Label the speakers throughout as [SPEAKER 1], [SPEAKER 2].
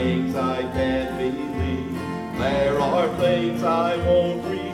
[SPEAKER 1] things I can't believe. There are things I won't believe.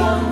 [SPEAKER 1] One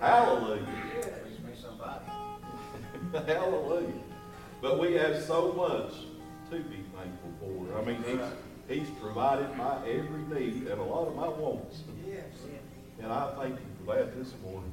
[SPEAKER 1] Hallelujah. Hallelujah. But we have so much to be thankful for. I mean, he's, he's provided my every need and a lot of my wants. And I thank him for that this morning.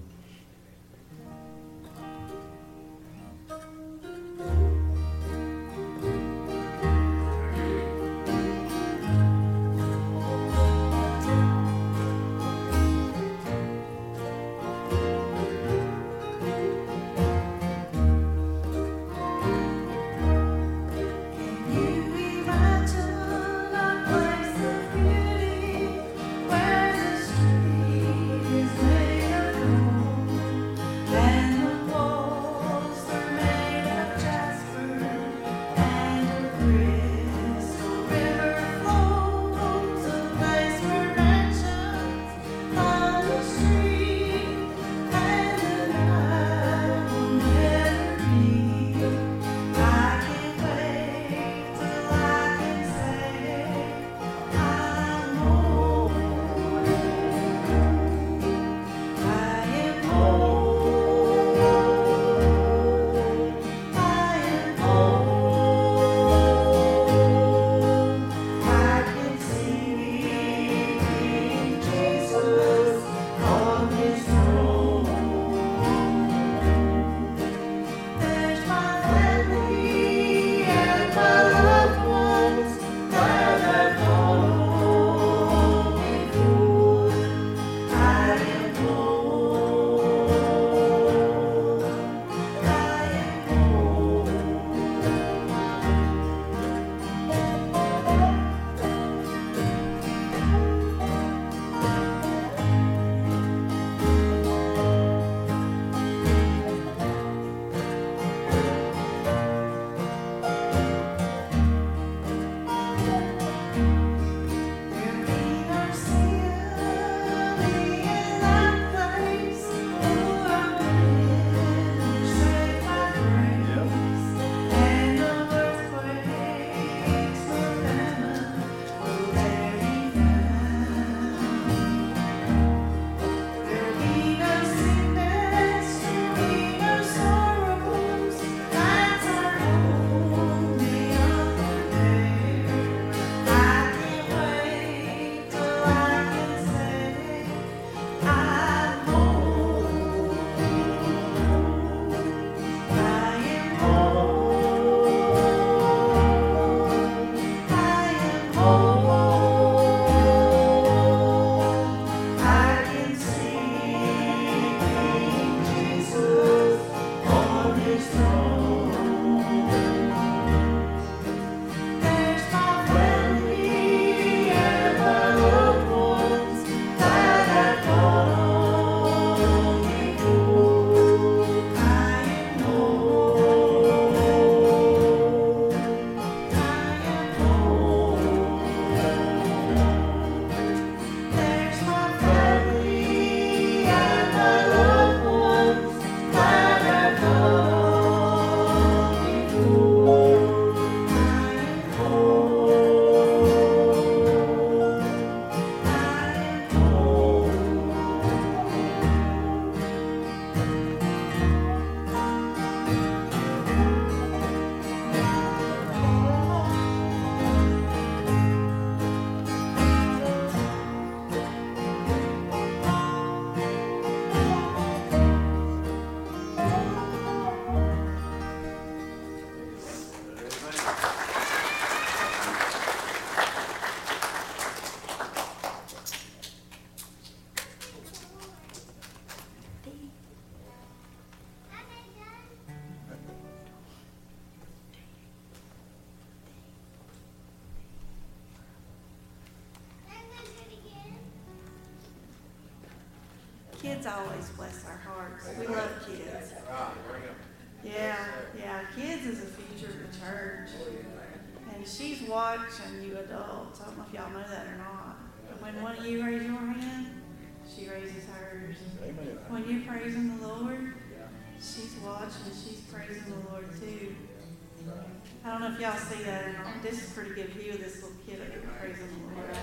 [SPEAKER 2] kids always bless our hearts. We love kids. Yeah, yeah. Kids is a feature of the church. And she's watching you adults. I don't know if y'all know that or not. But when one of you raise your hand, she raises hers. When you're praising the Lord, she's watching. She's praising the Lord too. I don't know if y'all see that or not. This is a pretty good view of this little kid praising the Lord.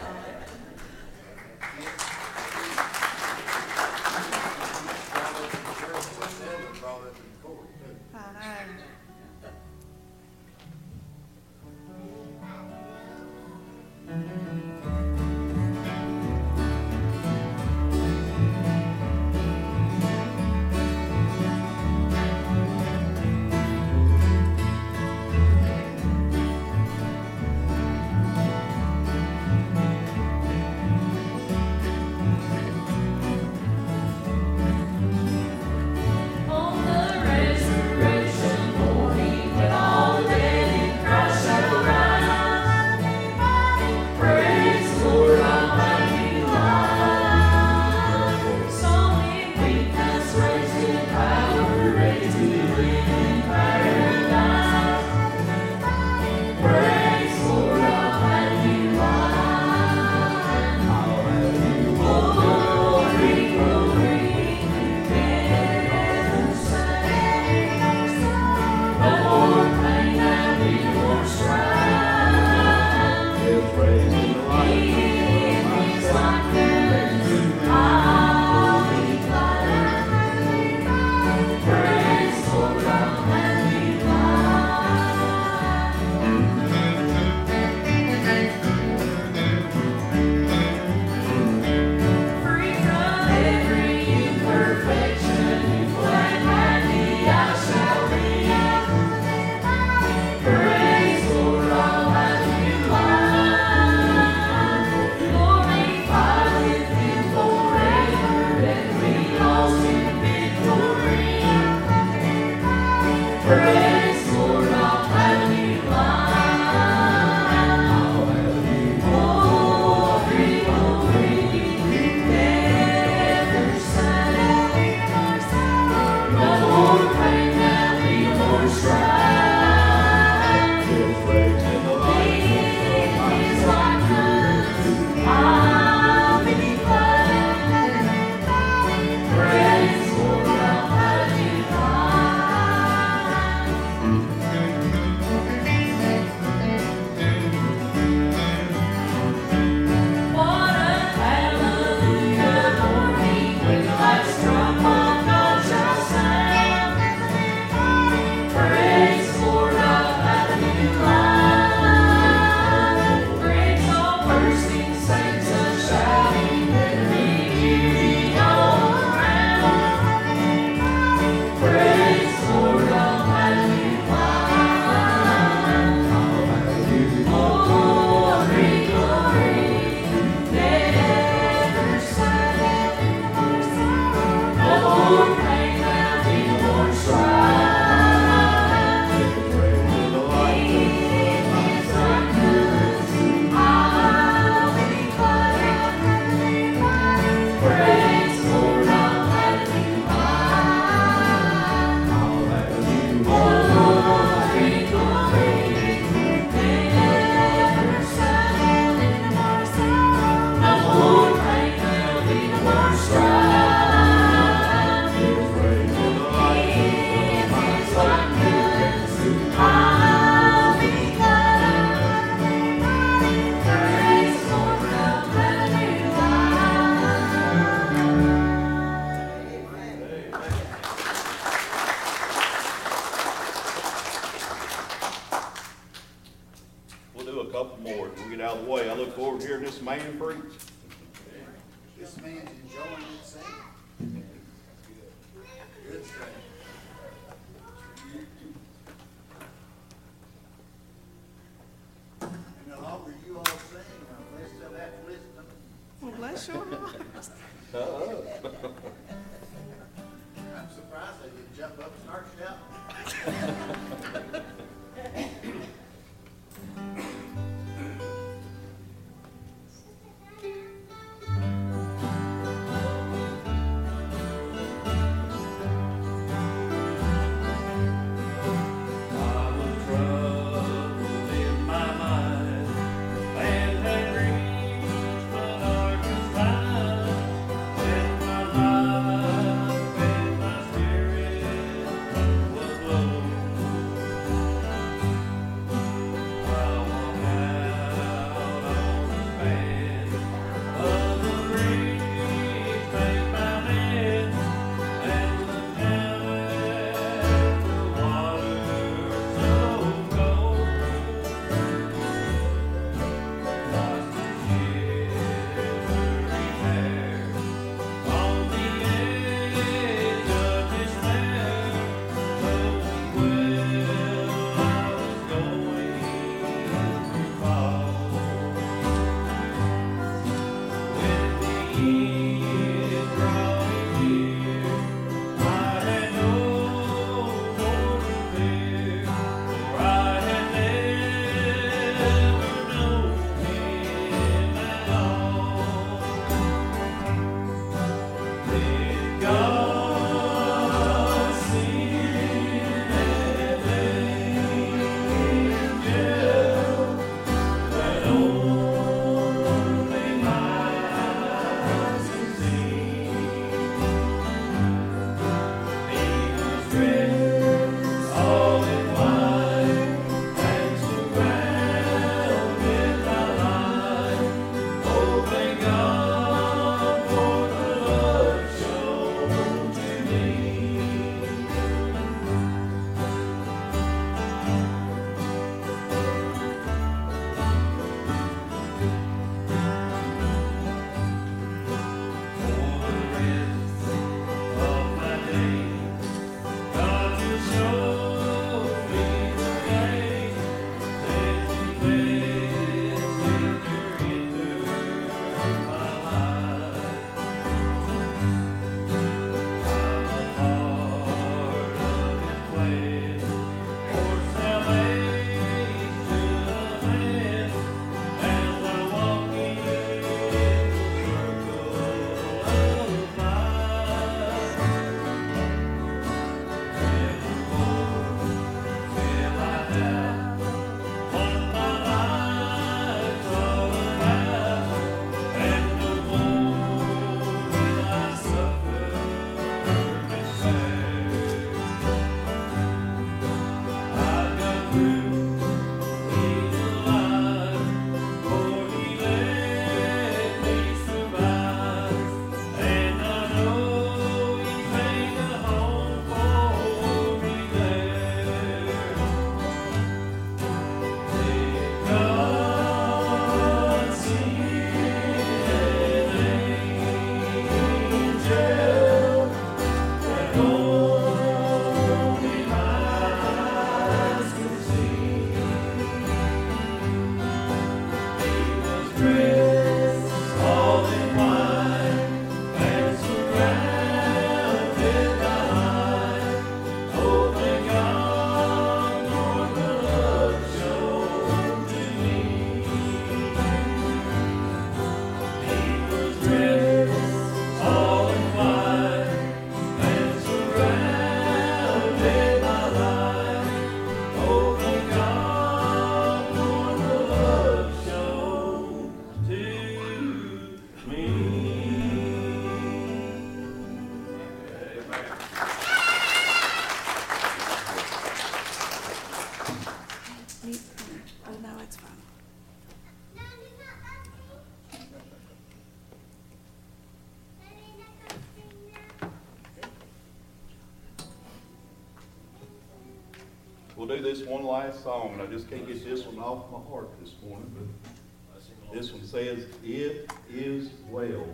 [SPEAKER 1] Do this one last song, and I just can't get this one off my heart this morning, but this one says, It is well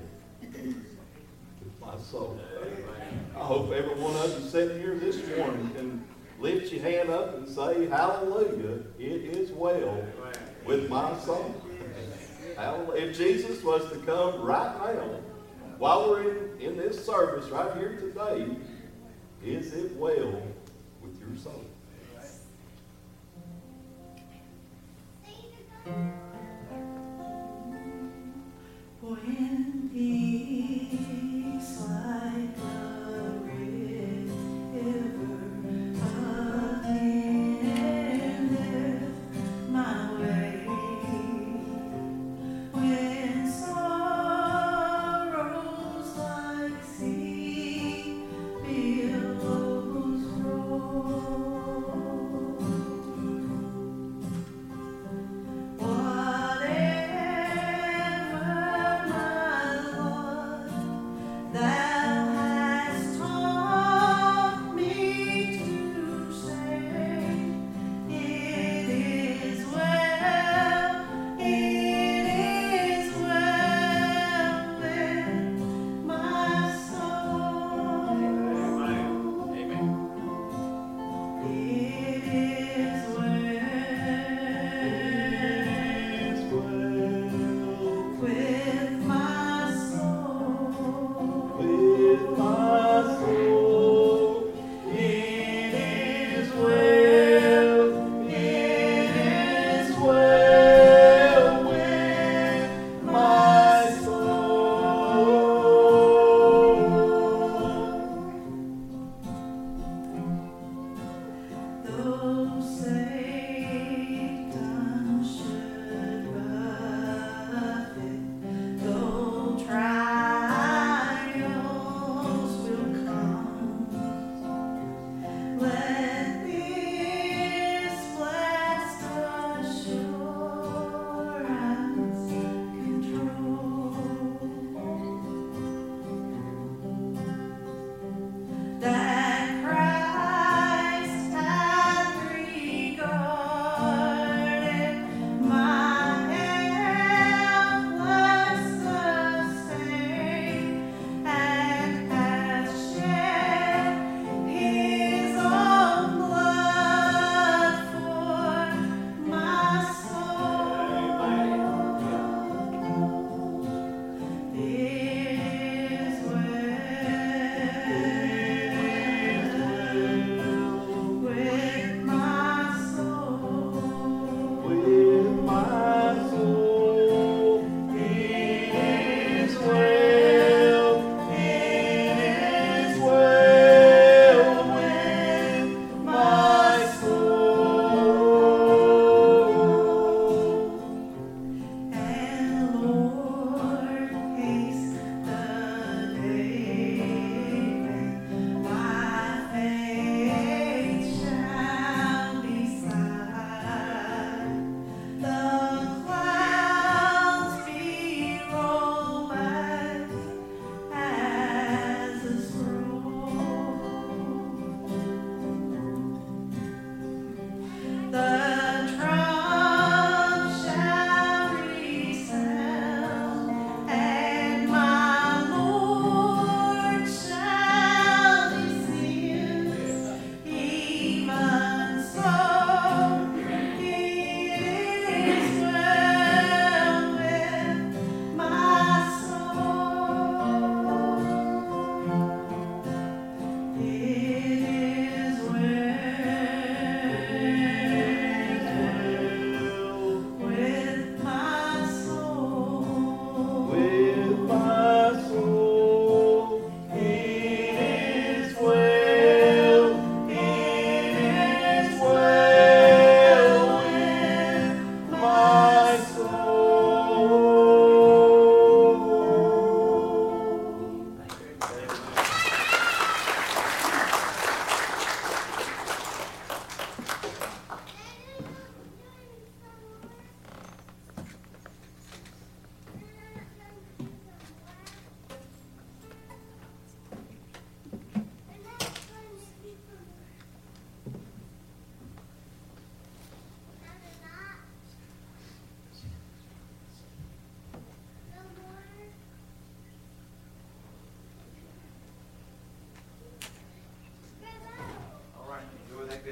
[SPEAKER 1] with my soul. I hope every one of you sitting here this morning can lift your hand up and say, Hallelujah, it is well with my soul. If Jesus was to come right now, while we're in, in this service right here today, is it well with your soul?
[SPEAKER 3] When peace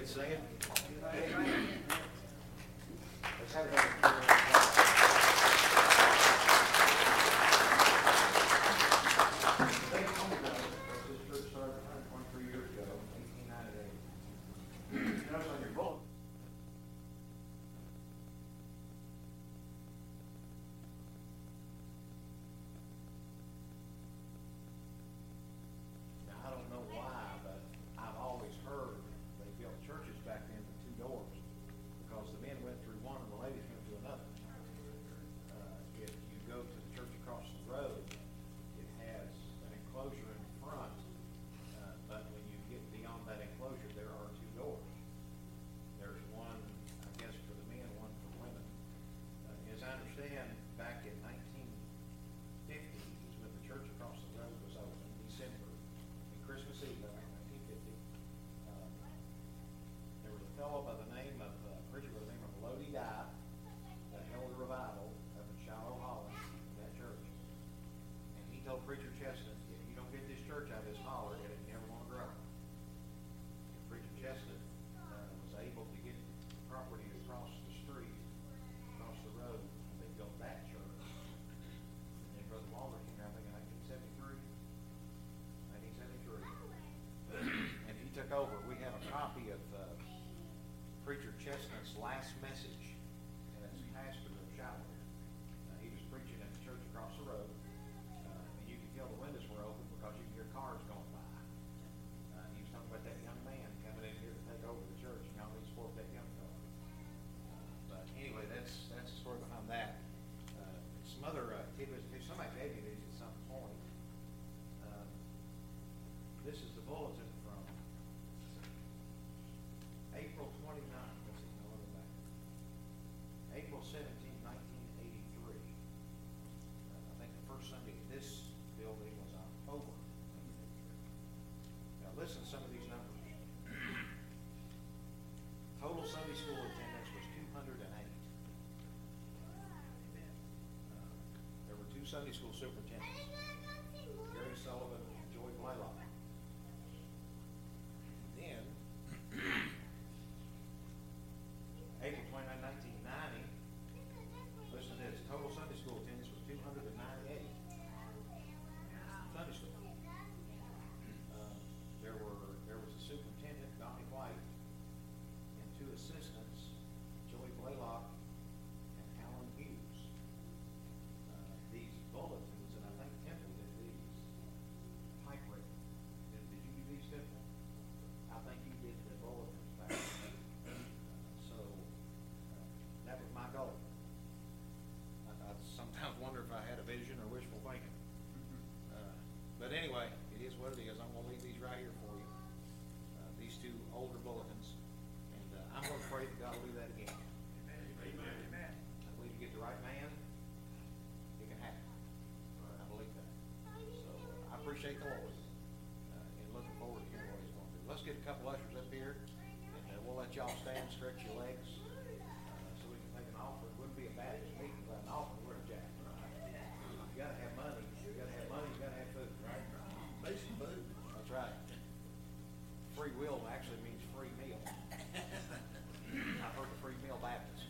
[SPEAKER 4] singing. Fellow by the name of, uh, preacher by the name of Lodi Dye, that held a revival up in Shiloh, Holland, that church. And he told Preacher Chestnut, if you don't get this church out of this holler, it ain't never gonna grow. And Preacher Chestnut, uh, was able to get property across the street, across the road, and they built that church. And then Brother Lawler came out, in nineteen seventy-three, nineteen seventy-three. And he took over, we have a copy of, Chestnut's last message, Sunday school superintendent, Gary Sullivan appreciate the Lord, uh, and looking forward to hearing what he's going to do. Let's get a couple ushers up here, and uh, we'll let y'all stand, stretch your legs, uh, so we can take an offering. Wouldn't be a Baptist meeting without an offering, would it, Jack? You gotta have money, you gotta have money, you gotta have food, right?
[SPEAKER 5] Basic food.
[SPEAKER 4] That's right. Free will actually means free meal. I've heard of free meal Baptist.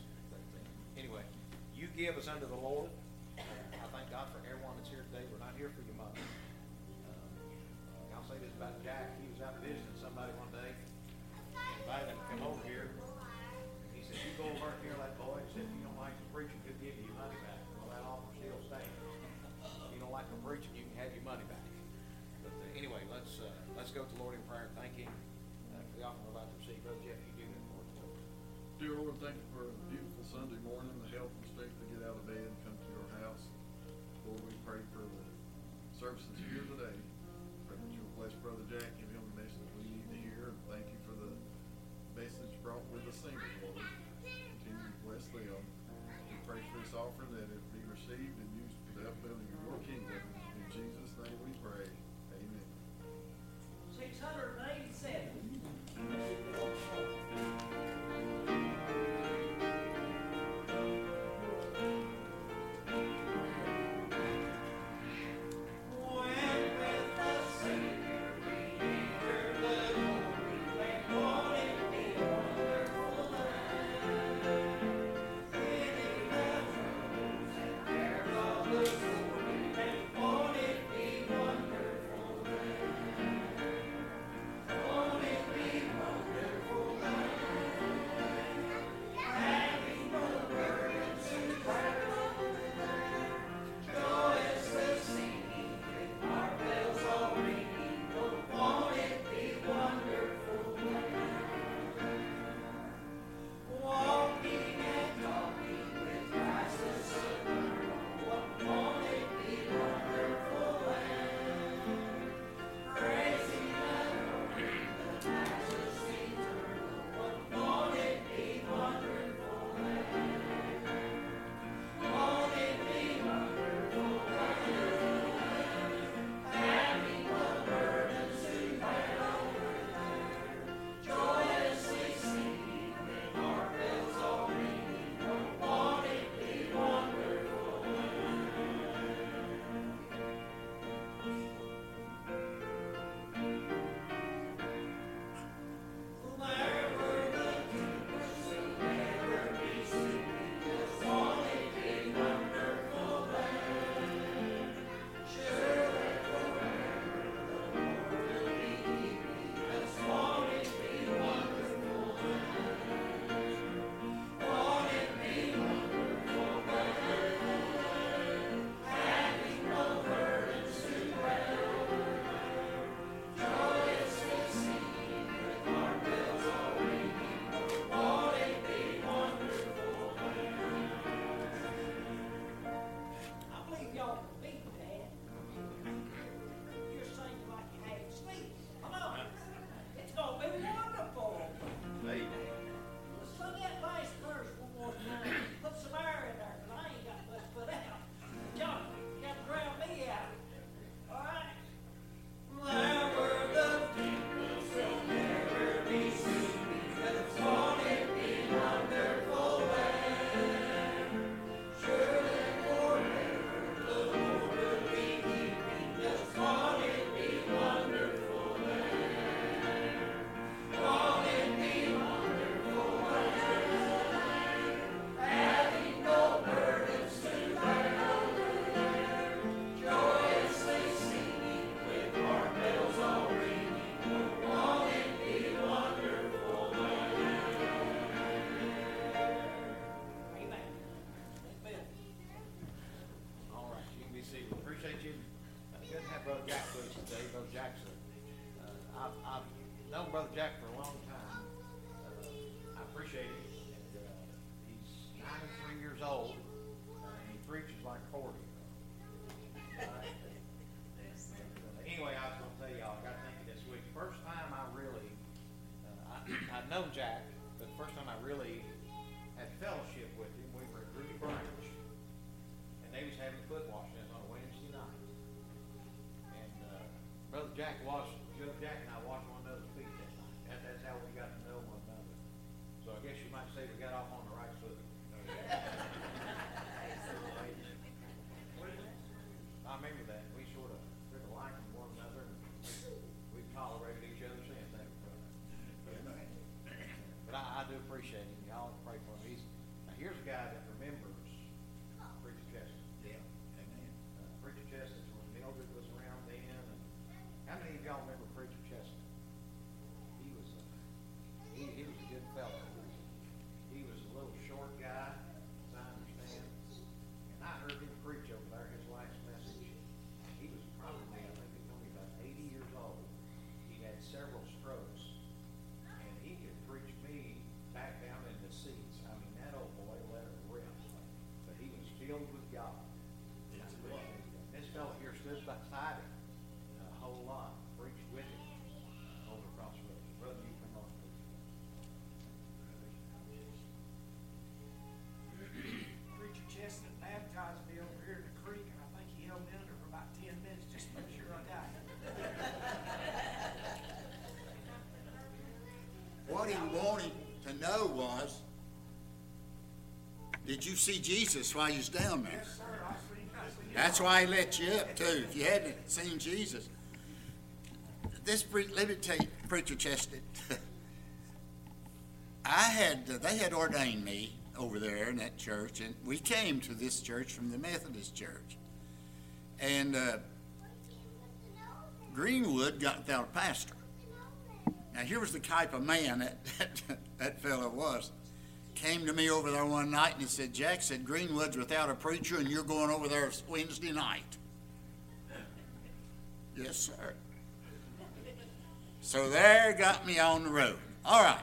[SPEAKER 4] Anyway, you give us unto the Lord. I thank God for everyone that's here today. We're not here for your about Jack. He was out visiting somebody one day. Invited him to come over here. He said, you go over and hear that boy. He said, if you don't like the preaching, he'll give you money back. Well, that offer still stands. If you don't like the preaching, you can have your money back. But uh, anyway, let's, uh, let's go to the Lord in prayer thank Him uh, for the offering we're about to receive. Brother Jeff, you do that for us.
[SPEAKER 6] Dear Lord, thank you for a beautiful Sunday morning, the health and strength to get out of bed and come to your house. Lord, we pray for the services here today. Bless Brother Jack, give him the message we need to hear, thank you for the message brought with the singers, Lord. Continue to bless them. We pray for this offering that it be received and used for the upbuilding of your kingdom. In Jesus' name we pray.
[SPEAKER 4] I'd Jack, appreciate him. Y'all pray for him. He's, now here's a guy that
[SPEAKER 5] to know was, did you see Jesus while you was down there?
[SPEAKER 7] Yes, sir, I see, I see.
[SPEAKER 5] That's why he let you up too, if you hadn't seen Jesus. This, let me tell you, Preacher Chestnut, I had, uh, they had ordained me over there in that church, and we came to this church from the Methodist church. And uh, Greenwood got without a pastor. Now, here was the type of man that, that, that fellow was. Came to me over there one night and he said, Jack said, Greenwood's without a preacher and you're going over there Wednesday night. Yes, sir. So there got me on the road. All right.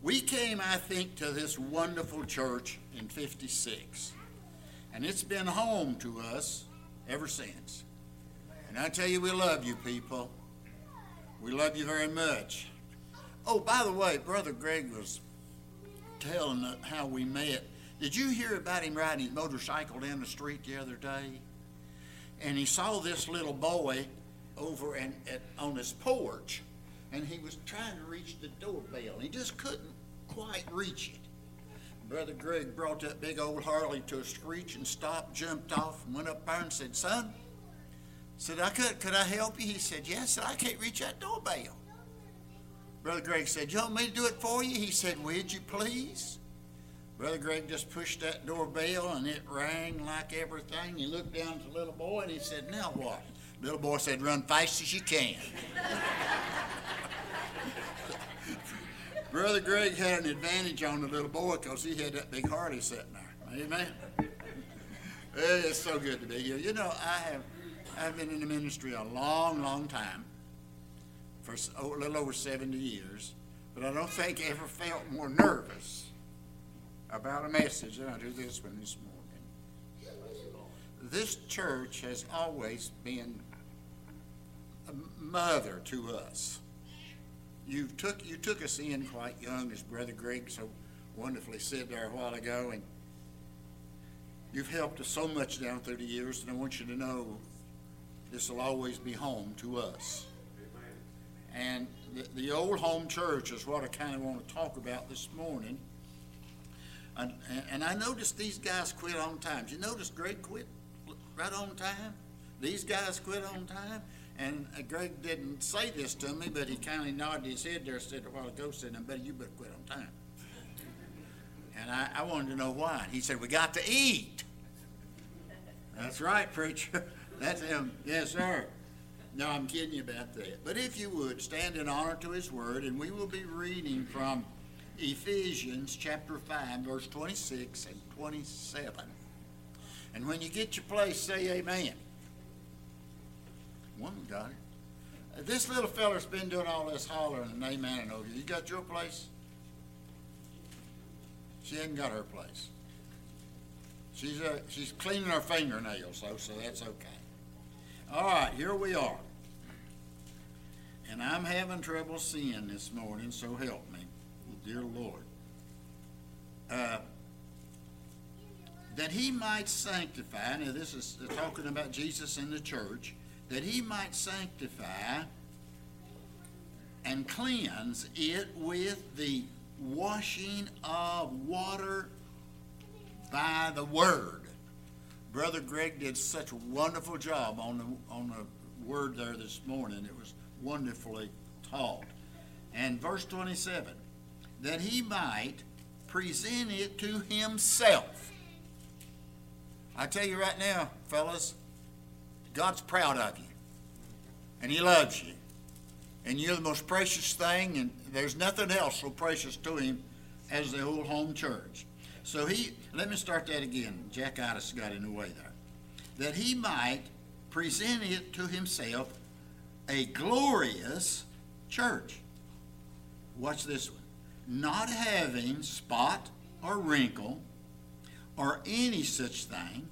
[SPEAKER 5] We came, I think, to this wonderful church in 56. And it's been home to us ever since. And I tell you, we love you people. We love you very much. Oh, by the way, Brother Greg was telling how we met. Did you hear about him riding his motorcycle down the street the other day? And he saw this little boy over and at, on his porch, and he was trying to reach the doorbell. He just couldn't quite reach it. Brother Greg brought that big old Harley to a screech and stopped, jumped off, and went up there and said, "Son," said, "I could. Could I help you?" He said, "Yes." Said, "I can't reach that doorbell." Brother Greg said, You want me to do it for you? He said, Would you please? Brother Greg just pushed that doorbell and it rang like everything. He looked down at the little boy and he said, Now what? Little boy said, Run fast as you can. Brother Greg had an advantage on the little boy because he had that big Harley sitting there. Amen. It's so good to be here. You know, I have I've been in the ministry a long, long time for a little over 70 years, but I don't think I ever felt more nervous about a message than I do this one this morning. This church has always been a mother to us. You took you took us in quite young, as Brother Greg so wonderfully said there a while ago, and you've helped us so much down through the years, and I want you to know this will always be home to us. And the, the old home church is what I kind of want to talk about this morning. And, and- I noticed these guys quit on time. You notice Greg quit right on time? These guys quit on time. And uh, Greg didn't say this to me, but he kind of nodded his head there, said a while ago, said, I bet you better quit on time. And I, I wanted to know why. He said, we got to eat. That's right, preacher. That's him. Yes, sir. No, I'm kidding you about that. But if you would, stand in honor to his word, and we will be reading from Ephesians chapter 5, verse 26 and 27. And when you get your place, say amen. Woman got it. This little feller's been doing all this hollering and amening over you. You got your place? She hasn't got her place. She's, uh, she's cleaning her fingernails, though, so that's okay. All right, here we are. And I'm having trouble seeing this morning, so help me, dear Lord. Uh, that he might sanctify, now this is talking about Jesus in the church, that he might sanctify and cleanse it with the washing of water by the word. Brother Greg did such a wonderful job on the, on the word there this morning. It was wonderfully taught. And verse 27 that he might present it to himself. I tell you right now, fellas, God's proud of you. And he loves you. And you're the most precious thing, and there's nothing else so precious to him as the old home church. So he, let me start that again. Jack Itis got in the way there. That he might present it to himself a glorious church. Watch this one. Not having spot or wrinkle or any such thing,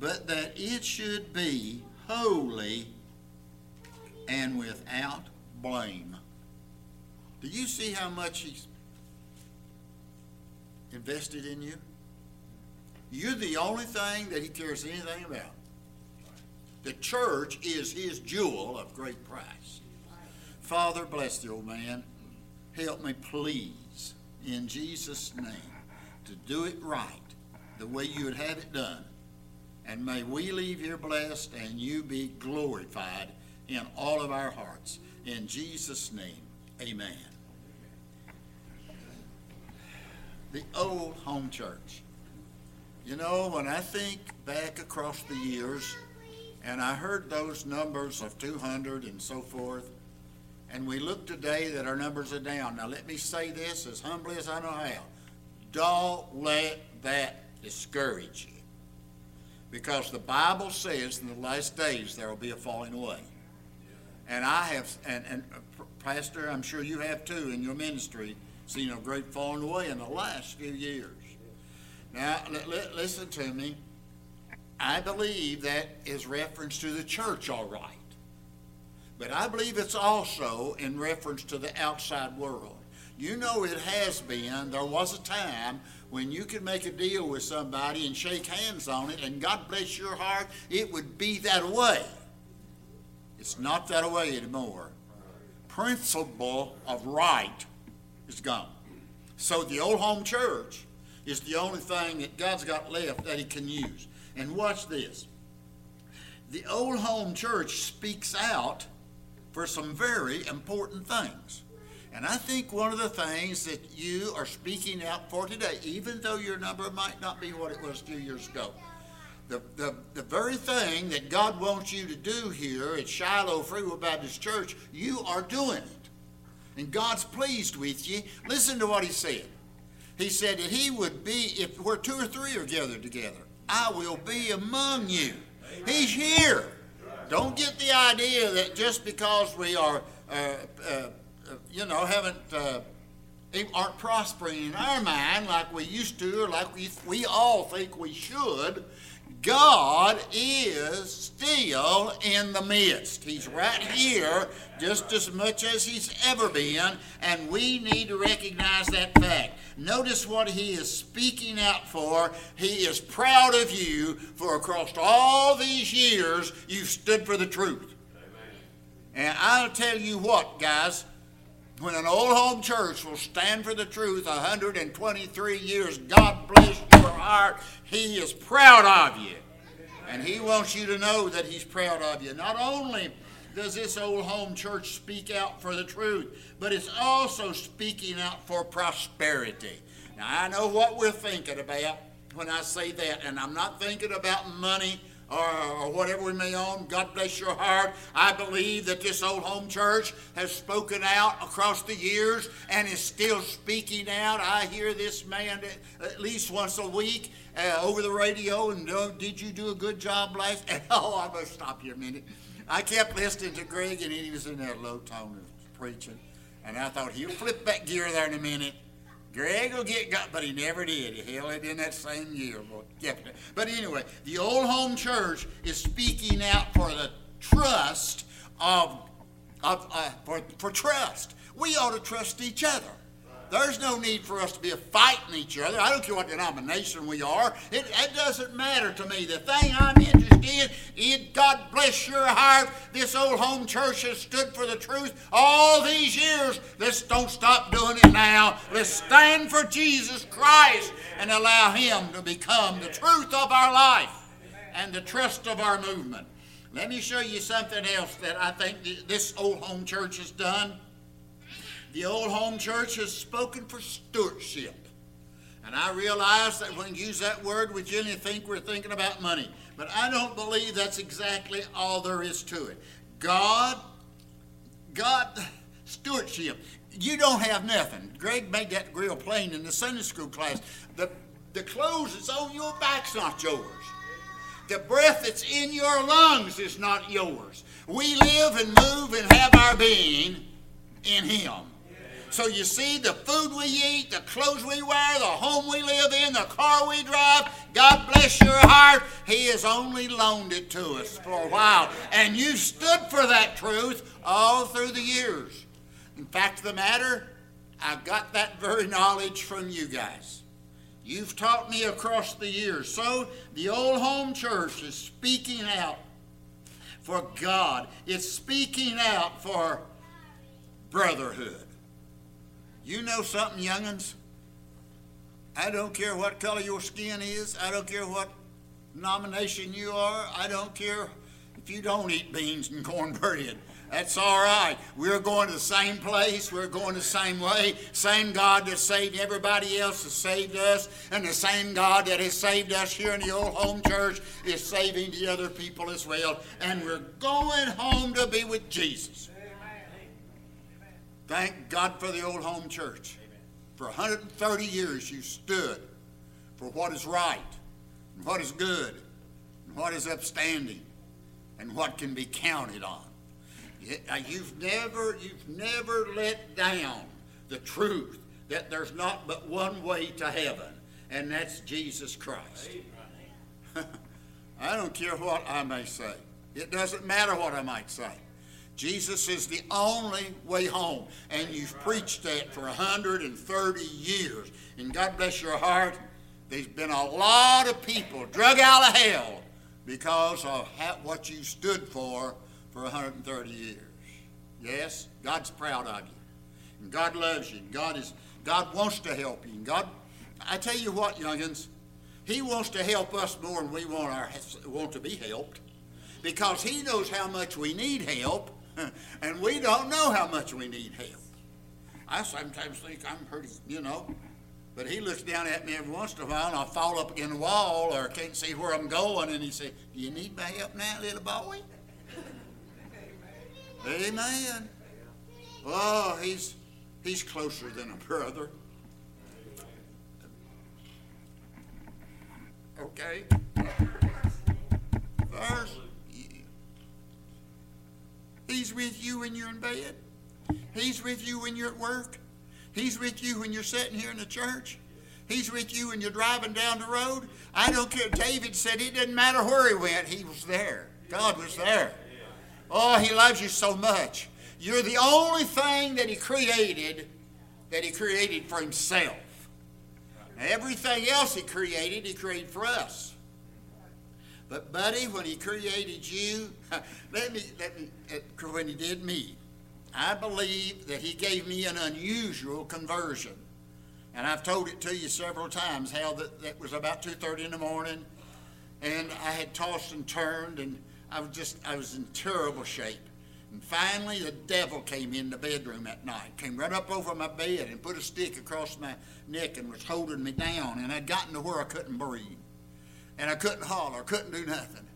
[SPEAKER 5] but that it should be holy and without blame. Do you see how much he's invested in you? You're the only thing that he cares anything about. The church is his jewel of great price. Father, bless the old man. Help me, please, in Jesus' name, to do it right, the way you would have it done. And may we leave here blessed and you be glorified in all of our hearts. In Jesus' name, amen. The old home church. You know, when I think back across the years, and I heard those numbers of 200 and so forth, and we look today that our numbers are down. Now, let me say this as humbly as I know how. Don't let that discourage you. Because the Bible says in the last days there will be a falling away. And I have, and, and uh, Pastor, I'm sure you have too in your ministry, seen a great falling away in the last few years. Now, li- li- listen to me. I believe that is reference to the church, all right. But I believe it's also in reference to the outside world. You know, it has been, there was a time when you could make a deal with somebody and shake hands on it, and God bless your heart, it would be that way. It's not that way anymore. Principle of right is gone. So the old home church is the only thing that God's got left that He can use. And watch this. The old home church speaks out for some very important things. And I think one of the things that you are speaking out for today, even though your number might not be what it was few years ago, the, the, the very thing that God wants you to do here at Shiloh Free Will Baptist Church, you are doing it. And God's pleased with you. Listen to what He said. He said that He would be, if where two or three are gathered together, I will be among you. He's here. Don't get the idea that just because we are, uh, uh, you know, haven't, uh, aren't prospering in our mind like we used to or like we, we all think we should, God is still in the midst. He's right here just as much as He's ever been, and we need to recognize that fact. Notice what He is speaking out for. He is proud of you for across all these years you've stood for the truth. And I'll tell you what, guys, when an old home church will stand for the truth 123 years, God bless your heart. He is proud of you. And He wants you to know that He's proud of you. Not only does this old home church speak out for the truth, but it's also speaking out for prosperity. Now, I know what we're thinking about when I say that, and I'm not thinking about money or, or whatever we may own. God bless your heart. I believe that this old home church has spoken out across the years and is still speaking out. I hear this man at least once a week uh, over the radio, and uh, did you do a good job last? oh, I must stop here a minute. I kept listening to Greg, and he was in that low tone of preaching, and I thought he'll flip that gear there in a minute. Greg will get got, but he never did. He held it in that same year. But anyway, the old home church is speaking out for the trust of, of uh, for, for trust. We ought to trust each other. There's no need for us to be fighting each other. I don't care what denomination we are. It, it doesn't matter to me. The thing I'm interested in is God bless your heart. This old home church has stood for the truth all these years. Let's don't stop doing it now. Let's stand for Jesus Christ and allow Him to become the truth of our life and the trust of our movement. Let me show you something else that I think this old home church has done. The old home church has spoken for stewardship. And I realize that when we use that word, we generally think we're thinking about money. But I don't believe that's exactly all there is to it. God, God, stewardship. You don't have nothing. Greg made that real plain in the Sunday school class. The, the clothes that's on your back's not yours. The breath that's in your lungs is not yours. We live and move and have our being in Him. So you see, the food we eat, the clothes we wear, the home we live in, the car we drive, God bless your heart, He has only loaned it to us for a while. And you stood for that truth all through the years. In fact of the matter, I got that very knowledge from you guys. You've taught me across the years. So the old home church is speaking out for God. It's speaking out for brotherhood. You know something, young'uns? I don't care what color your skin is. I don't care what nomination you are. I don't care if you don't eat beans and cornbread. That's all right. We're going to the same place. We're going the same way. Same God that saved everybody else has saved us. And the same God that has saved us here in the old home church is saving the other people as well. And we're going home to be with Jesus. Thank God for the old home church. Amen. For 130 years you stood for what is right, and what is good, and what is upstanding, and what can be counted on. Uh, you've never, you've never let down the truth that there's not but one way to heaven, and that's Jesus Christ. I don't care what I may say. It doesn't matter what I might say. Jesus is the only way home. And you've preached that for 130 years. And God bless your heart, there's been a lot of people drug out of hell because of what you stood for for 130 years. Yes, God's proud of you. And God loves you. And God, is, God wants to help you. And God, I tell you what, youngins, He wants to help us more than we want, our, want to be helped because He knows how much we need help and we don't know how much we need help. I sometimes think I'm pretty, you know, but he looks down at me every once in a while and I fall up against the wall or can't see where I'm going and he says, Do you need my help now, little boy? Amen. Oh, he's he's closer than a brother. Okay. First, He's with you when you're in bed. He's with you when you're at work. He's with you when you're sitting here in the church. He's with you when you're driving down the road. I don't care. David said it didn't matter where he went, he was there. God was there. Oh, he loves you so much. You're the only thing that he created that he created for himself. everything else he created, he created for us. But buddy, when he created you, let me let me uh, when he did me, I believe that he gave me an unusual conversion. And I've told it to you several times how that, that was about 2.30 in the morning and I had tossed and turned and I was just, I was in terrible shape. And finally the devil came in the bedroom at night, came right up over my bed and put a stick across my neck and was holding me down and I'd gotten to where I couldn't breathe and I couldn't holler, couldn't do nothing.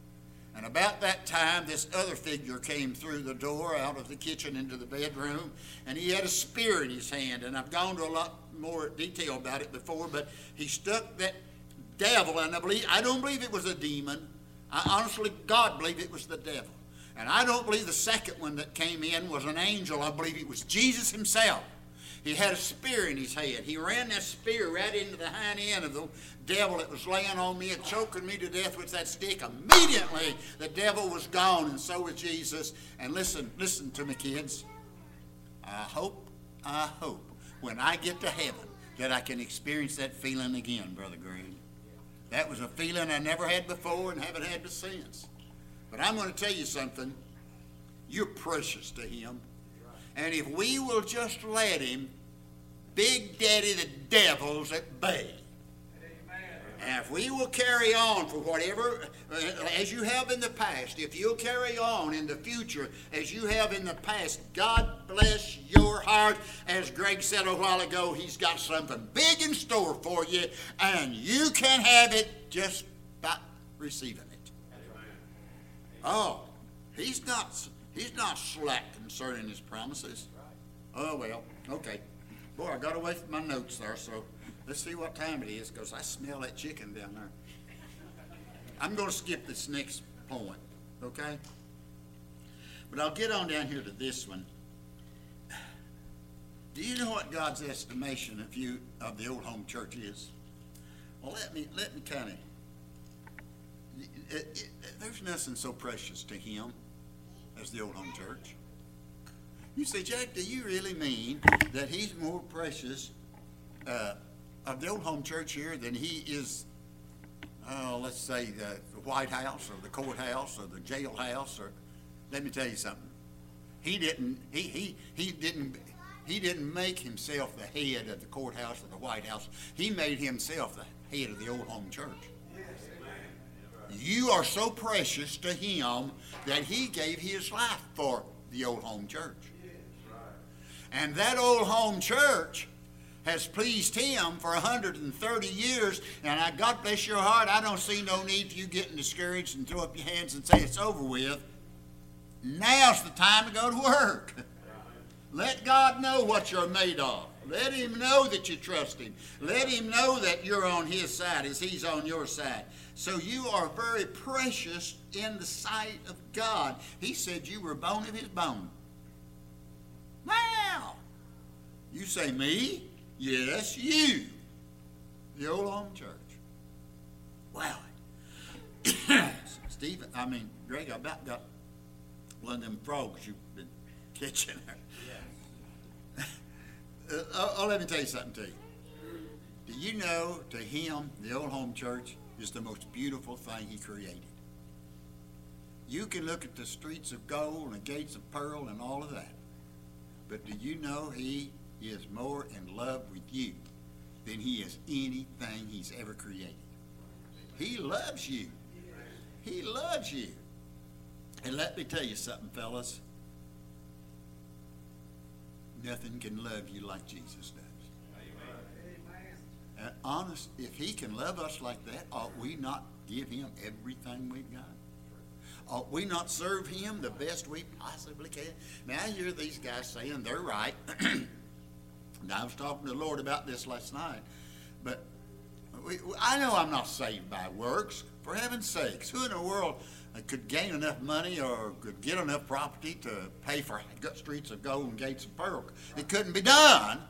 [SPEAKER 5] And about that time, this other figure came through the door out of the kitchen into the bedroom, and he had a spear in his hand. And I've gone to a lot more detail about it before, but he stuck that devil, and I believe I don't believe it was a demon. I honestly, God believe it was the devil. And I don't believe the second one that came in was an angel. I believe it was Jesus himself. he had a spear in his head. He ran that spear right into the hind end of the devil that was laying on me and choking me to death with that stick. Immediately, the devil was gone, and so was Jesus. And listen, listen to me, kids. I hope, I hope, when I get to heaven, that I can experience that feeling again, Brother Green. That was a feeling I never had before and haven't had since. But I'm going to tell you something. You're precious to Him. And if we will just let Him, Big Daddy the devil's at bay. And if we will carry on for whatever, uh, as you have in the past, if you'll carry on in the future as you have in the past, God bless your heart. As Greg said a while ago, He's got something big in store for you, and you can have it just by receiving it. Oh, He's not, he's not slack concerning His promises. Oh, well, okay. Boy, I got away from my notes there, so let's see what time it is, because I smell that chicken down there. I'm going to skip this next point, okay? But I'll get on down here to this one. Do you know what God's estimation of you of the old home church is? Well, let me let me kind of. There's nothing so precious to Him as the old home church. You say, Jack, do you really mean that He's more precious uh, of the old home church here than He is, uh, let's say, the, the White House or the courthouse or the jailhouse? Or let me tell you something. He didn't. He he he didn't. He didn't make himself the head of the courthouse or the White House. He made himself the head of the old home church. You are so precious to him that he gave his life for the old home church. And that old home church has pleased him for 130 years. And I, God bless your heart, I don't see no need for you getting discouraged and throw up your hands and say it's over with. Now's the time to go to work. Let God know what you're made of. Let Him know that you trust Him. Let Him know that you're on His side as He's on your side. So you are very precious in the sight of God. He said you were bone of His bone. Wow! You say, me? Yes, you. The old home church. Wow. Stephen, I mean, Greg, I about got one of them frogs you've been catching there. Uh, oh, let me tell you something to you. Do you know to him, the old home church is the most beautiful thing he created? You can look at the streets of gold and the gates of pearl and all of that. But do you know he is more in love with you than he is anything he's ever created? He loves you. He loves you. And let me tell you something, fellas. Nothing can love you like Jesus does. And honest, if he can love us like that, ought we not give him everything we've got? Ought we not serve him the best we possibly can? Now, I hear these guys saying they're right. and I was talking to the Lord about this last night. But we, I know I'm not saved by works. For heaven's sakes, who in the world uh, could gain enough money or could get enough property to pay for streets of gold and gates of pearl. It couldn't be done.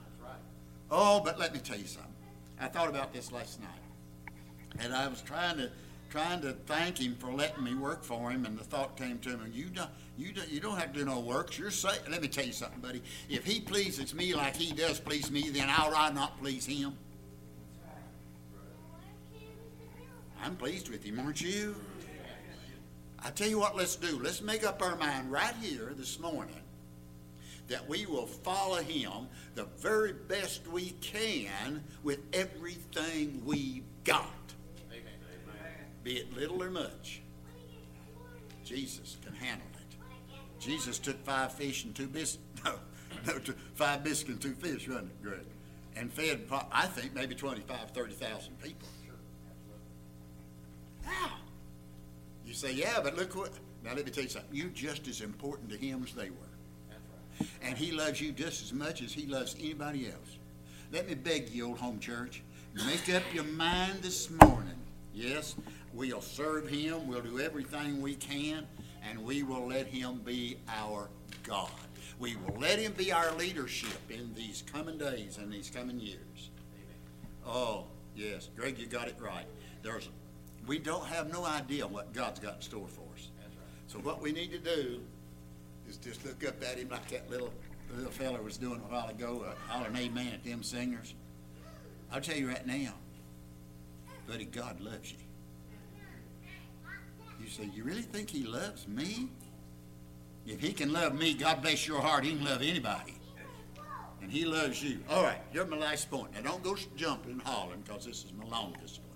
[SPEAKER 5] Oh, but let me tell you something. I thought about this last night, and I was trying to trying to thank him for letting me work for him, and the thought came to me: you don't, you don't, you don't have to do no works. You're safe. Let me tell you something, buddy. If he pleases me like he does please me, then I'll I not please him. I'm pleased with him, aren't you? I tell you what, let's do. Let's make up our mind right here this morning that we will follow him the very best we can with everything we've got. Be it little or much. Jesus can handle it. Jesus took five fish and two biscuits. No, no, five biscuits and two fish, wasn't it, Greg? And fed, I think, maybe 25, 30,000 people. Wow. You say, yeah, but look what. Now let me tell you something. You're just as important to him as they were. And he loves you just as much as he loves anybody else. Let me beg you, old home church, make up your mind this morning. Yes, we'll serve him. We'll do everything we can, and we will let him be our God. We will let him be our leadership in these coming days and these coming years. Oh, yes, Greg, you got it right. There's, we don't have no idea what God's got in store for us.
[SPEAKER 4] That's right.
[SPEAKER 5] So what we need to do is just look up at him like that little, little fella was doing a while ago, uh, hollering amen at them singers. I'll tell you right now, buddy, God loves you. You say, you really think he loves me? If he can love me, God bless your heart, he can love anybody. And he loves you. All right, here's my last point. Now, don't go jumping and hollering, because this is my longest one.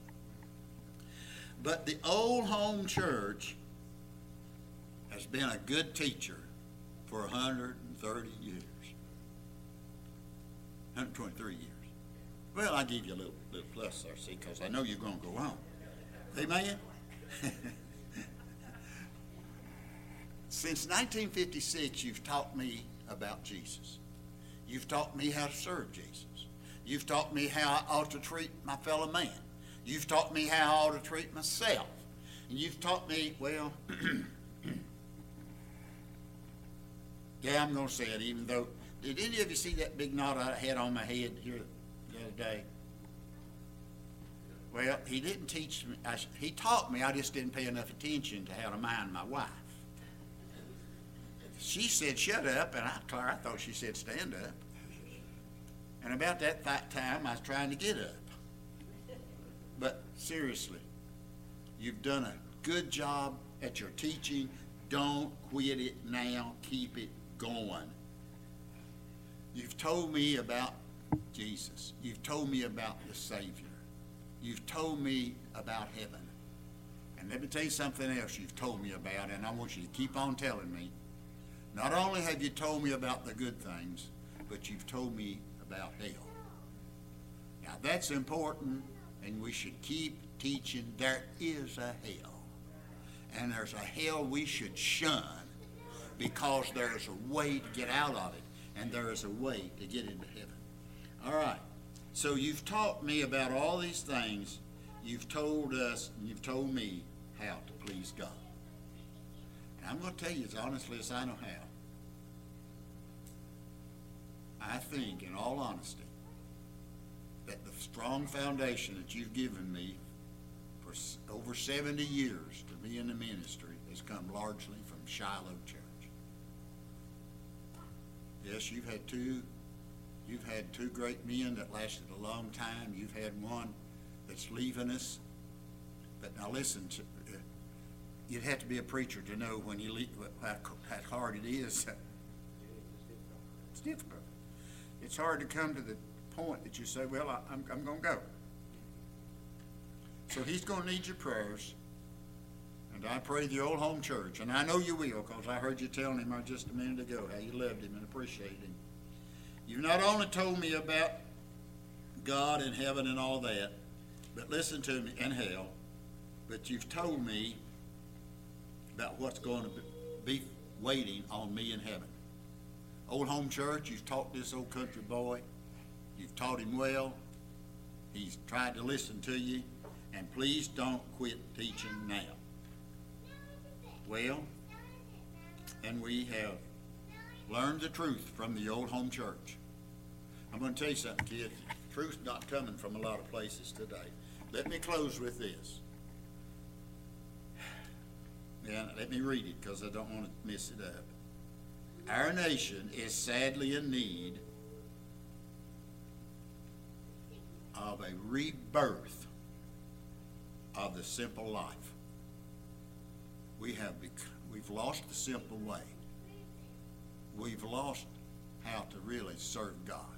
[SPEAKER 5] But the old home church has been a good teacher for 130 years. 123 years. Well, I give you a little, little plus there, see, because I know you're going to go on. Amen? Since 1956, you've taught me about Jesus. You've taught me how to serve Jesus. You've taught me how I ought to treat my fellow man. You've taught me how I ought to treat myself. And you've taught me, well, yeah, I'm going to say it, even though, did any of you see that big knot I had on my head here the other day? Well, he didn't teach me, I, he taught me, I just didn't pay enough attention to how to mind my wife. She said, shut up, and I, I thought she said, stand up. And about that th- time, I was trying to get up. But seriously, you've done a good job at your teaching. Don't quit it now. Keep it going. You've told me about Jesus. You've told me about the Savior. You've told me about heaven. And let me tell you something else you've told me about, and I want you to keep on telling me. Not only have you told me about the good things, but you've told me about hell. Now that's important, and we should keep teaching there is a hell. And there's a hell we should shun because there is a way to get out of it, and there is a way to get into heaven. All right. So you've taught me about all these things. You've told us, and you've told me how to please God. And I'm going to tell you as honestly as I know how. I think, in all honesty, that the strong foundation that you've given me for over 70 years to be in the ministry has come largely from Shiloh Church. Yes, you've had two, you've had two great men that lasted a long time. You've had one that's leaving us. But now listen, to, uh, you'd have to be a preacher to know when you leave, how, how hard it is. It's difficult. It's hard to come to the point that you say, well, I, I'm, I'm gonna go. So he's gonna need your prayers. And I pray the old home church, and I know you will, because I heard you telling him just a minute ago how you loved him and appreciated him. You've not only told me about God and heaven and all that, but listen to me, and hell, but you've told me about what's going to be waiting on me in heaven. Old home church, you've taught this old country boy. You've taught him well. He's tried to listen to you. And please don't quit teaching now. Well, and we have learned the truth from the old home church. I'm going to tell you something, kids. Truth's not coming from a lot of places today. Let me close with this. Yeah, let me read it because I don't want to mess it up. Our nation is sadly in need of a rebirth of the simple life. We have we've lost the simple way. We've lost how to really serve God.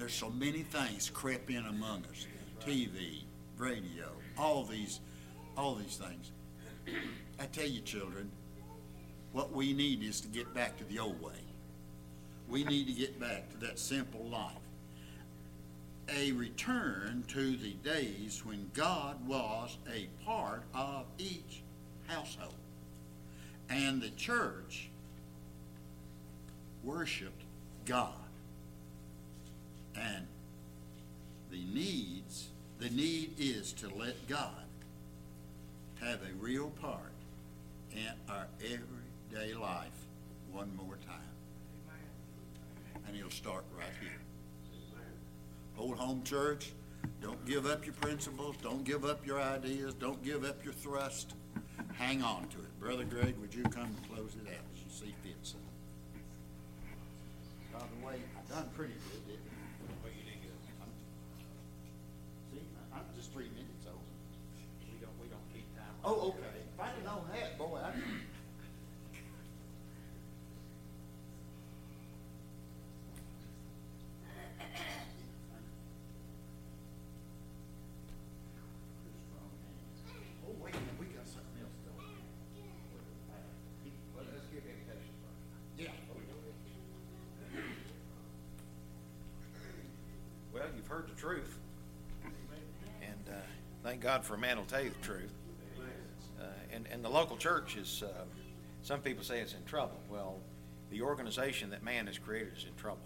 [SPEAKER 5] There's so many things creep in among us. TV, radio, all these all these things. I tell you, children, what we need is to get back to the old way. We need to get back to that simple life. A return to the days when God was a part of each household. And the church worshiped God. And the needs, the need is to let God have a real part in our everyday life one more time. and it'll start right here. Old Home Church, don't give up your principles, don't give up your ideas, don't give up your thrust. Hang on to it. Brother Greg, would you come and close it out as you see fit? By the way, I done pretty good, Oh, okay. If I'd have known that, boy, I. Oh, wait we got something else going.
[SPEAKER 4] Well, let's give invitations first.
[SPEAKER 5] Yeah.
[SPEAKER 4] Well, you've heard the truth. And uh, thank God for a man who'll tell you the truth. And, the local church is, uh, some people say it's in trouble. Well, the organization that man has created is in trouble.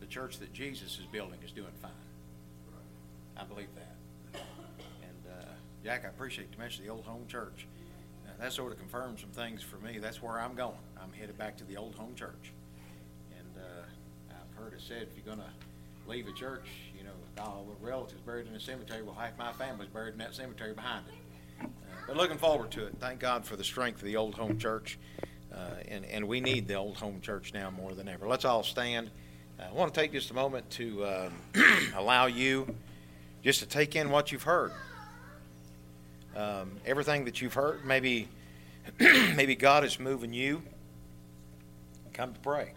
[SPEAKER 4] The church that Jesus is building is doing fine. I believe that. And uh, Jack, I appreciate you mentioning the Old Home Church. Uh, That sort of confirms some things for me. That's where I'm going. I'm headed back to the Old Home Church. And uh, I've heard it said, if you're gonna leave a church, you know, all the relatives buried in the cemetery, well, half my family's buried in that cemetery behind it. Uh, But looking forward to it. Thank God for the strength of the Old Home Church. Uh, And, and we need the Old Home Church now more than ever. Let's all stand. I want to take just a moment to um, allow you just to take in what you've heard. Um, everything that you've heard, maybe, maybe God is moving you. Come to pray.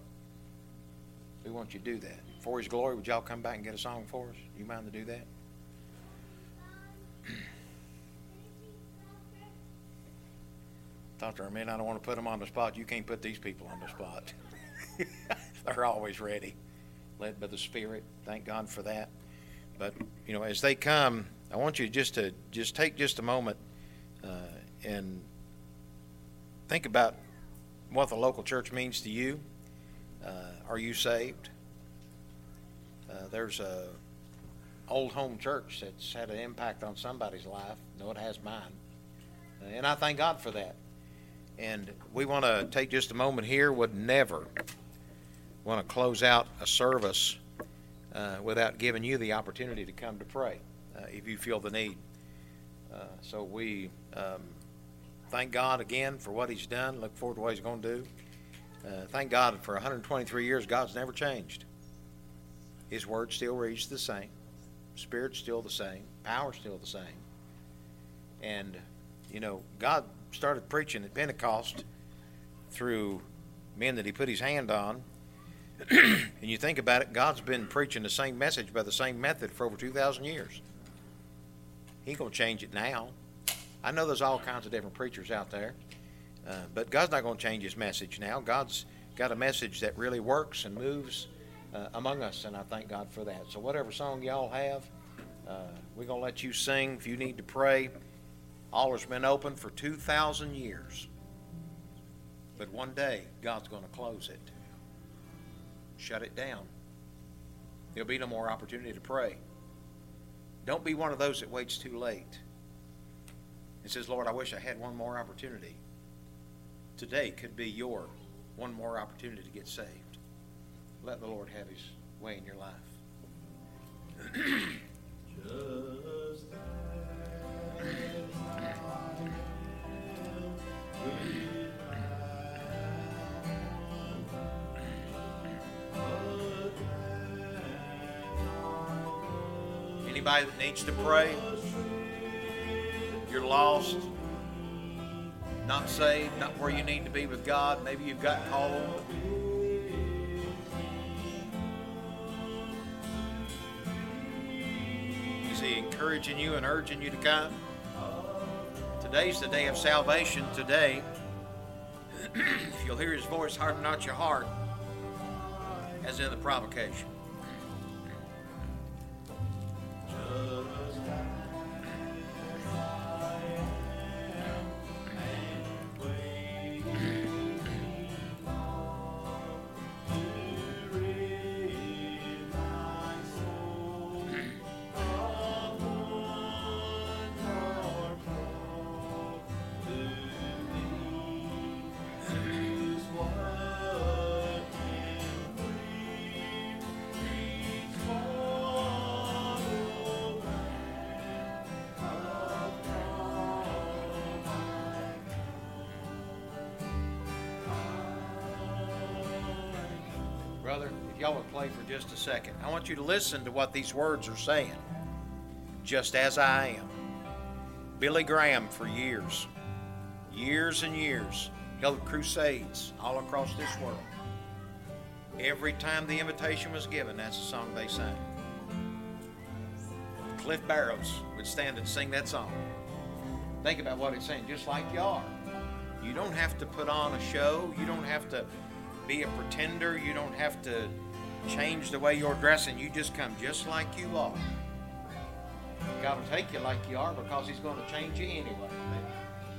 [SPEAKER 4] We want you to do that. For His glory, would y'all come back and get a song for us? You mind to do that? A minute, I don't want to put them on the spot. You can't put these people on the spot. They're always ready, led by the Spirit. Thank God for that. But, you know, as they come, I want you just to just take just a moment uh, and think about what the local church means to you. Uh, are you saved? Uh, there's a old home church that's had an impact on somebody's life. No, it has mine, and I thank God for that. And we want to take just a moment here. Would never want to close out a service uh, without giving you the opportunity to come to pray uh, if you feel the need. Uh, so we um, thank God again for what He's done. Look forward to what He's going to do. Uh, thank God for 123 years, God's never changed. His word still reads the same, Spirit's still the same, power's still the same. And, you know, God started preaching at Pentecost through men that He put His hand on. and you think about it, God's been preaching the same message by the same method for over 2,000 years. He going to change it now. I know there's all kinds of different preachers out there, uh, but God's not going to change His message now. God's got a message that really works and moves uh, among us, and I thank God for that. So, whatever song y'all have, uh, we're going to let you sing. If you need to pray, altar's been open for 2,000 years. But one day, God's going to close it, shut it down. There'll be no more opportunity to pray. Don't be one of those that waits too late and says, Lord, I wish I had one more opportunity. Today could be your one more opportunity to get saved. Let the Lord have his way in your life. Anybody that needs to pray, you're lost, not saved, not where you need to be with God, maybe you've got called. Is He encouraging you and urging you to come? Today's the day of salvation. Today, if you'll hear His voice, harden not your heart, as in the provocation. Second, I want you to listen to what these words are saying. Just as I am. Billy Graham for years, years and years, held crusades all across this world. Every time the invitation was given, that's the song they sang. Cliff Barrows would stand and sing that song. Think about what it's saying, just like you are. You don't have to put on a show. You don't have to be a pretender. You don't have to change the way you're dressing. You just come just like you are. God will take you like you are because He's going to change you anyway.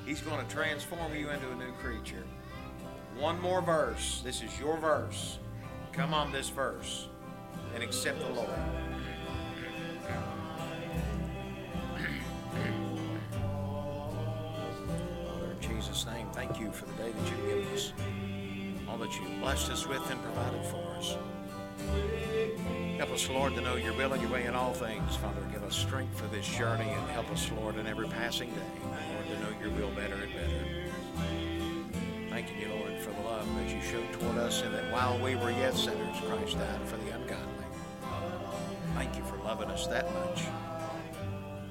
[SPEAKER 4] He's going to transform you into a new creature. One more verse. This is your verse. Come on, this verse and accept the Lord. In Jesus' name, thank you for the day that you've given us. All that you've blessed us with and provided for us. Help us, Lord, to know your will and your way in all things. Father, give us strength for this journey and help us, Lord, in every passing day, Lord, to know your will better and better. Thanking you, Lord, for the love that you showed toward us and that while we were yet sinners, Christ died for the ungodly. Thank you for loving us that much,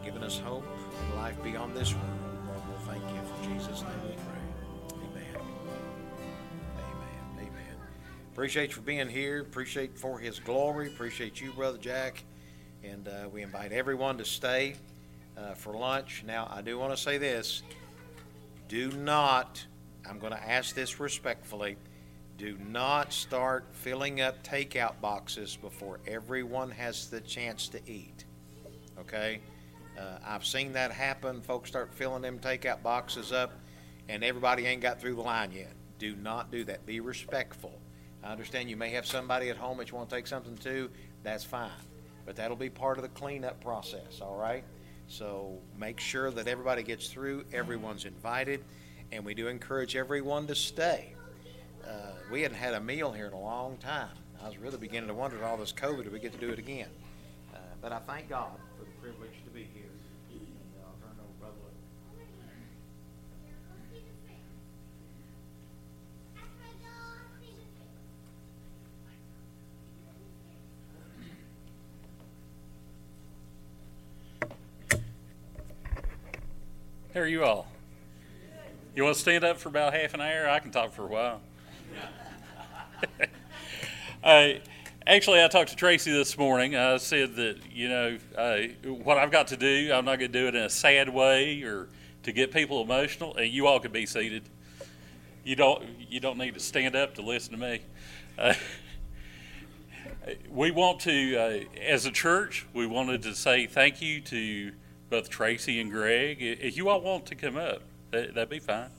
[SPEAKER 4] giving us hope and life beyond this world. Lord, we'll thank you. For Jesus' name we pray. Appreciate you for being here. Appreciate for his glory. Appreciate you, Brother Jack. And uh, we invite everyone to stay uh, for lunch. Now, I do want to say this. Do not, I'm going to ask this respectfully, do not start filling up takeout boxes before everyone has the chance to eat. Okay? Uh, I've seen that happen. Folks start filling them takeout boxes up, and everybody ain't got through the line yet. Do not do that. Be respectful. I understand you may have somebody at home that you want to take something to. That's fine. But that'll be part of the cleanup process, all right? So make sure that everybody gets through. Everyone's invited. And we do encourage everyone to stay. Uh, we hadn't had a meal here in a long time. I was really beginning to wonder, if all this COVID, do we get to do it again? Uh, but I thank God for the privilege
[SPEAKER 8] How are you all? You want to stand up for about half an hour? I can talk for a while. uh, actually, I talked to Tracy this morning. I said that, you know, uh, what I've got to do, I'm not going to do it in a sad way or to get people emotional. And you all can be seated. You don't, you don't need to stand up to listen to me. Uh, we want to, uh, as a church, we wanted to say thank you to both Tracy and Greg. If you all want to come up, that, that'd be fine.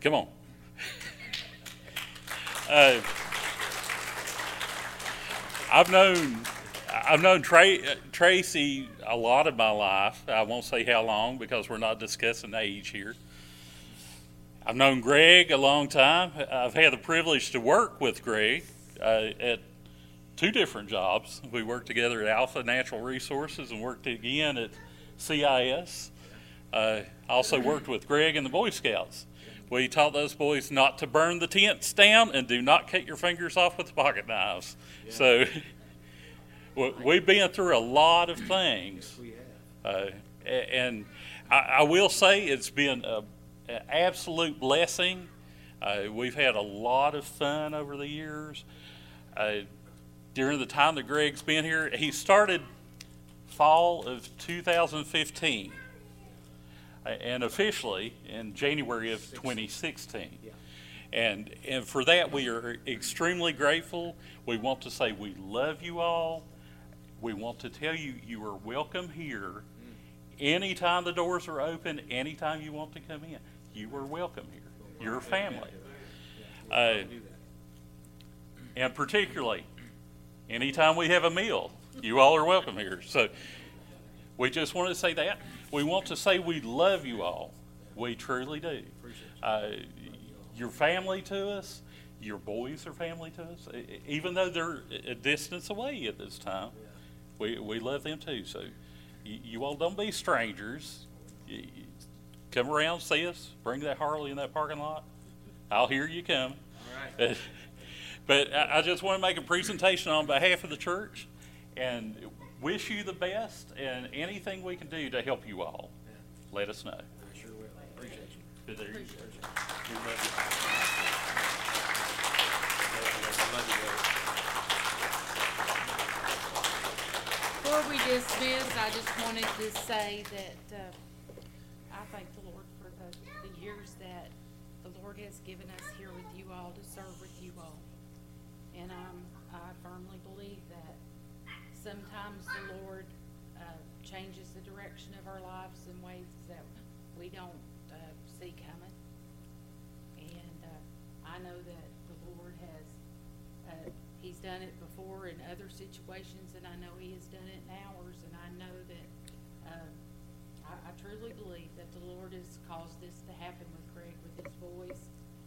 [SPEAKER 8] Come on. Uh, I've known I've known Tra- Tracy a lot of my life. I won't say how long because we're not discussing age here. I've known Greg a long time. I've had the privilege to work with Greg uh, at two different jobs. We worked together at Alpha Natural Resources and worked again at CIS. Uh, also worked with Greg and the Boy Scouts. We taught those boys not to burn the tents down and do not cut your fingers off with pocket knives. So we- we've been through a lot of things. Uh, and I, I will say it's been a, an absolute blessing. Uh, we've had a lot of fun over the years. Uh, during the time that Greg's been here, he started fall of 2015 uh, and officially in January of 2016. And, and for that, we are extremely grateful. We want to say we love you all. We want to tell you you are welcome here. Anytime the doors are open, anytime you want to come in, you are welcome here. Your family. Uh, and particularly, anytime we have a meal, you all are welcome here. So we just wanted to say that. We want to say we love you all. We truly do. Uh, your family to us, your boys are family to us, even though they're a distance away at this time. We, we love them too. So you, all don't be strangers. Come around, see us, bring that Harley in that parking lot. I'll hear you come. But, but I, I just want to make a presentation on behalf of the church and wish you the best and anything we can do to help you all, let us know.
[SPEAKER 4] I sure will. Appreciate you.
[SPEAKER 8] But there you go.
[SPEAKER 9] Before we dismiss, I just wanted to say that, uh, I thank the Lord for the, the years that the Lord has given us here with you all to serve